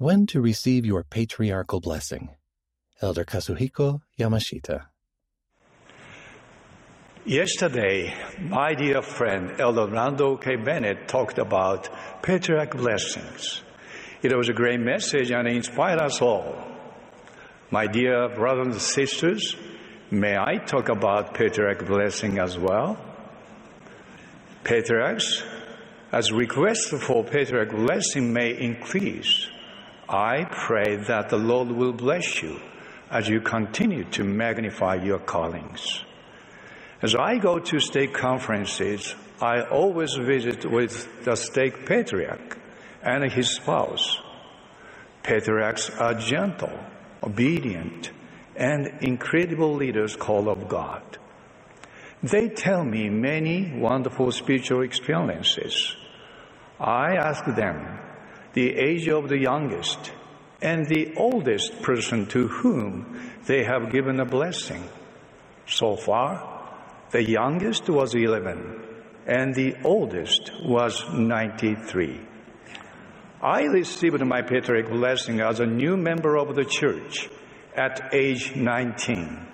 When to receive your patriarchal blessing. Elder Kazuhiko Yamashita. Yesterday, my dear friend Elder Randall K. Bennett talked about patriarch blessings. It was a great message and inspired us all. My dear brothers and sisters, may I talk about patriarch blessing as well? Patriarchs, as requests for patriarch blessing may increase, I pray that the Lord will bless you as you continue to magnify your callings. As I go to stake conferences, I always visit with the stake patriarch and his spouse. Patriarchs are gentle, obedient, and incredible leaders called of God. They tell me many wonderful spiritual experiences. I ask them the age of the youngest and the oldest person to whom they have given a blessing. So far, the youngest was 11 and the oldest was 93. I received my patriarch blessing as a new member of the church at age 19,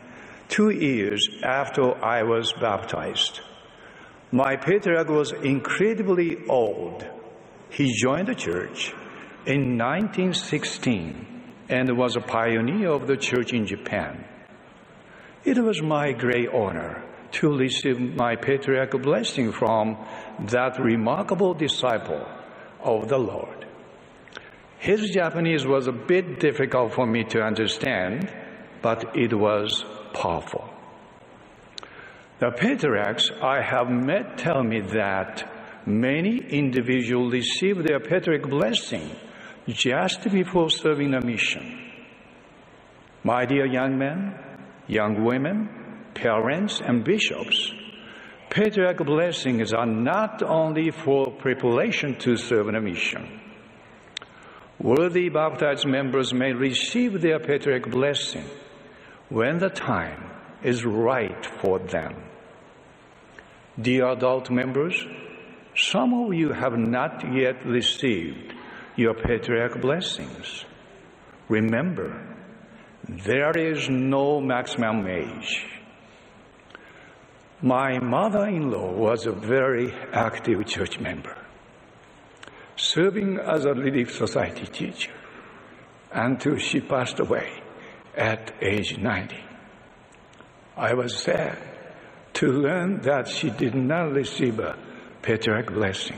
two years after I was baptized. My patriarch was incredibly old he joined the church in 1916 and was a pioneer of the church in Japan. It was my great honor to receive my patriarchal blessing from that remarkable disciple of the Lord. His Japanese was a bit difficult for me to understand, but it was powerful. The patriarchs I have met tell me that many individuals receive their patriarch blessing just before serving a mission. My dear young men, young women, parents, and bishops, patriarch blessings are not only for preparation to serve in a mission. Worthy baptized members may receive their patriarch blessing when the time is right for them. Dear adult members, some of you have not yet received your patriarch blessings. Remember, there is no maximum age. My mother in law was a very active church member, serving as a Relief Society teacher until she passed away at age 90. I was sad to learn that she did not receive a patriarch blessing.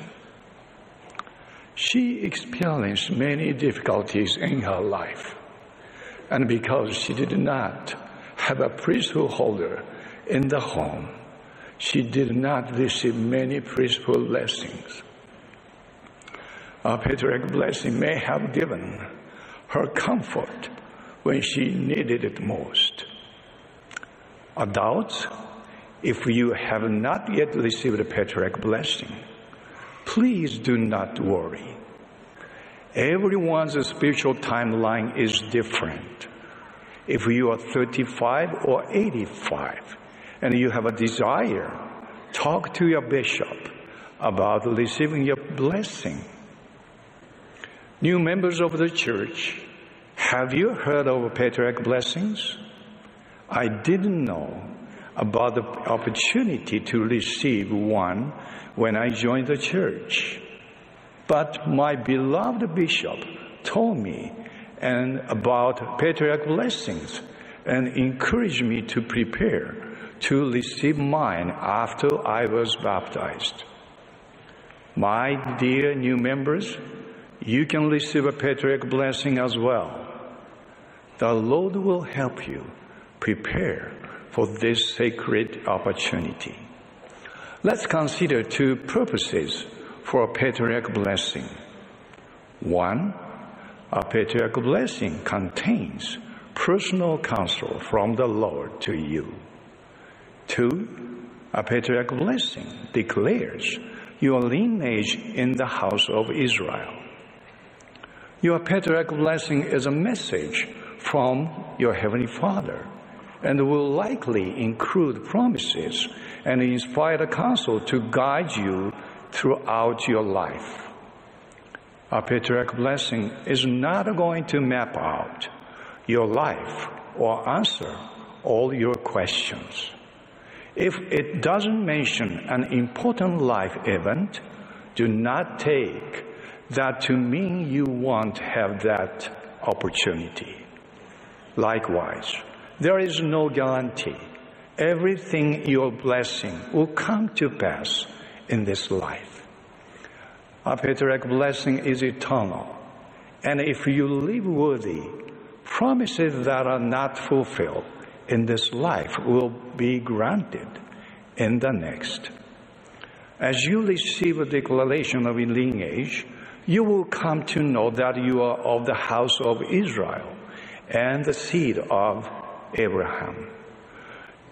She experienced many difficulties in her life, and because she did not have a priesthood holder in the home, she did not receive many priesthood blessings. Uh, a patriarch blessing may have given her comfort when she needed it most. Adults if you have not yet received a patriarch blessing, please do not worry. Everyone's spiritual timeline is different. If you are 35 or 85 and you have a desire, talk to your bishop about receiving your blessing. New members of the church, have you heard of patriarch blessings? I didn't know about the opportunity to receive one when I joined the church. But my beloved bishop told me and about patriarch blessings and encouraged me to prepare to receive mine after I was baptized. My dear new members, you can receive a patriarch blessing as well. The Lord will help you prepare for this sacred opportunity. Let's consider two purposes for a patriarch blessing. One, a patriarch blessing contains personal counsel from the Lord to you. Two, a patriarch blessing declares your lineage in the house of Israel. Your patriarch blessing is a message from your Heavenly Father and will likely include promises and inspire the counsel to guide you throughout your life. A patriarch blessing is not going to map out your life or answer all your questions. If it doesn't mention an important life event, do not take that to mean you won't have that opportunity. Likewise, there is no guarantee everything your blessing will come to pass in this life. A patriarch blessing is eternal. And if you live worthy, promises that are not fulfilled in this life will be granted in the next. As you receive a declaration of lineage, you will come to know that you are of the house of Israel and the seed of Abraham.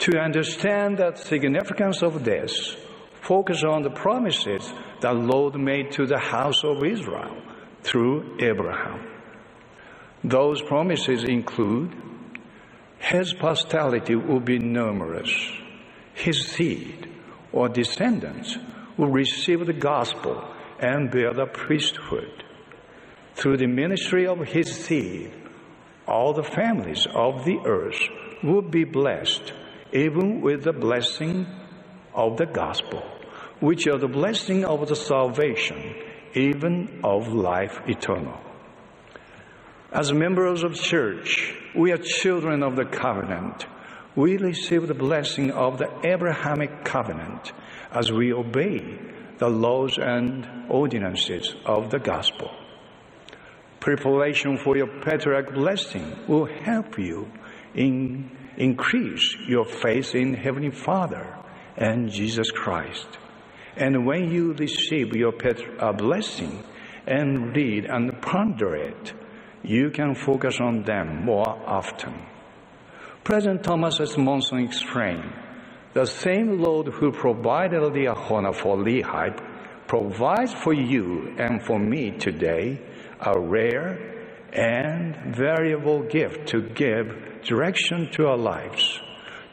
To understand the significance of this, focus on the promises that Lord made to the house of Israel through Abraham. Those promises include his posterity will be numerous, his seed or descendants will receive the gospel and bear the priesthood. Through the ministry of his seed, all the families of the earth will be blessed, even with the blessing of the gospel which are the blessing of the salvation, even of life eternal. As members of the church, we are children of the covenant. We receive the blessing of the Abrahamic covenant as we obey the laws and ordinances of the gospel. Preparation for your patriarch blessing will help you in increase your faith in Heavenly Father and Jesus Christ. And when you receive your uh, blessing and read and ponder it, you can focus on them more often. President Thomas S. Monson explained, the same Lord who provided the Liahona for Lehi provides for you and for me today a rare and variable gift to give direction to our lives,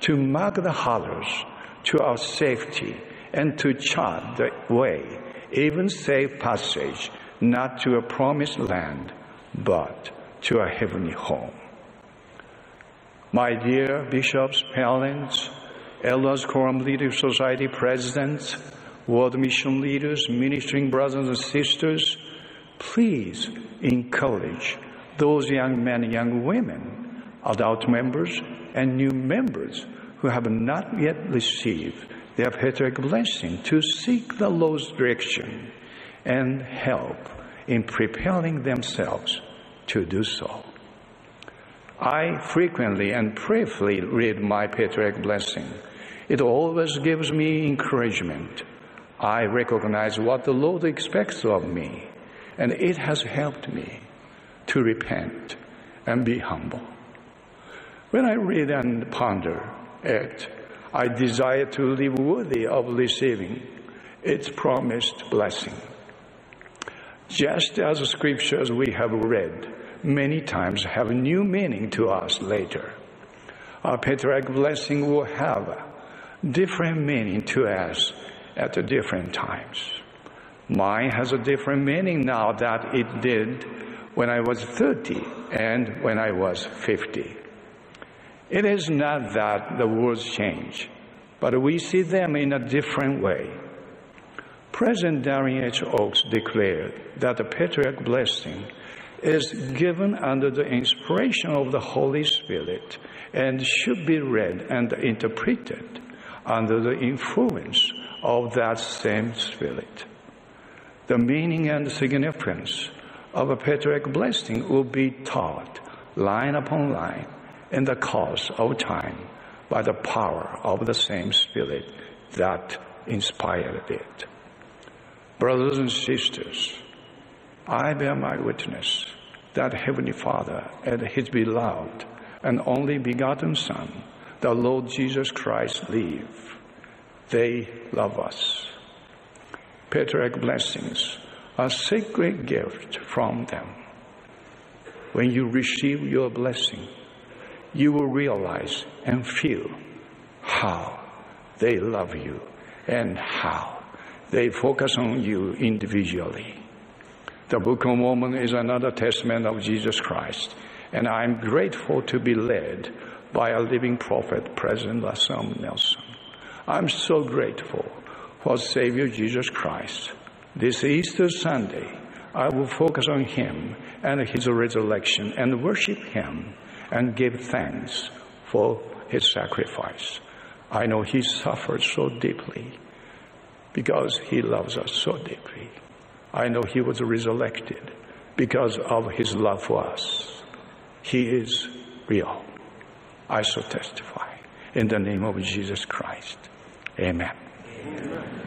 to mark the hollows to our safety, and to chart the way, even safe passage, not to a promised land, but to a heavenly home. My dear bishops, parents, elders, quorum leaders, society presidents, world mission leaders, ministering brothers and sisters, please encourage those young men and young women, adult members, and new members who have not yet received their patriarch blessing to seek the Lord's direction and help in preparing themselves to do so. I frequently and prayerfully read my patriarch blessing. It always gives me encouragement. I recognize what the Lord expects of me, and it has helped me to repent and be humble. When I read and ponder it, I desire to live worthy of receiving its promised blessing. Just as the scriptures we have read many times have new meaning to us later, our patriarch blessing will have different meaning to us at different times. Mine has a different meaning now that it did when I was 30 and when I was 50. It is not that the words change, but we see them in a different way. President Dallin H. Oaks declared that the patriarch blessing is given under the inspiration of the Holy Spirit and should be read and interpreted under the influence of that same Spirit. The meaning and significance of a patriarch blessing will be taught line upon line in the course of time by the power of the same Spirit that inspired it. Brothers and sisters, I bear my witness that Heavenly Father and His beloved and only begotten Son, the Lord Jesus Christ, live. They love us. Patriarch blessings a sacred gift from them. When you receive your blessing, you will realize and feel how they love you and how they focus on you individually. The Book of Mormon is another testament of Jesus Christ, and I'm grateful to be led by a living prophet, President Russell Nelson. I'm so grateful for Savior Jesus Christ. This Easter Sunday, I will focus on Him and His resurrection and worship Him and give thanks for His sacrifice. I know He suffered so deeply because He loves us so deeply. I know He was resurrected because of His love for us. He is real. I so testify in the name of Jesus Christ. Amen. Amen.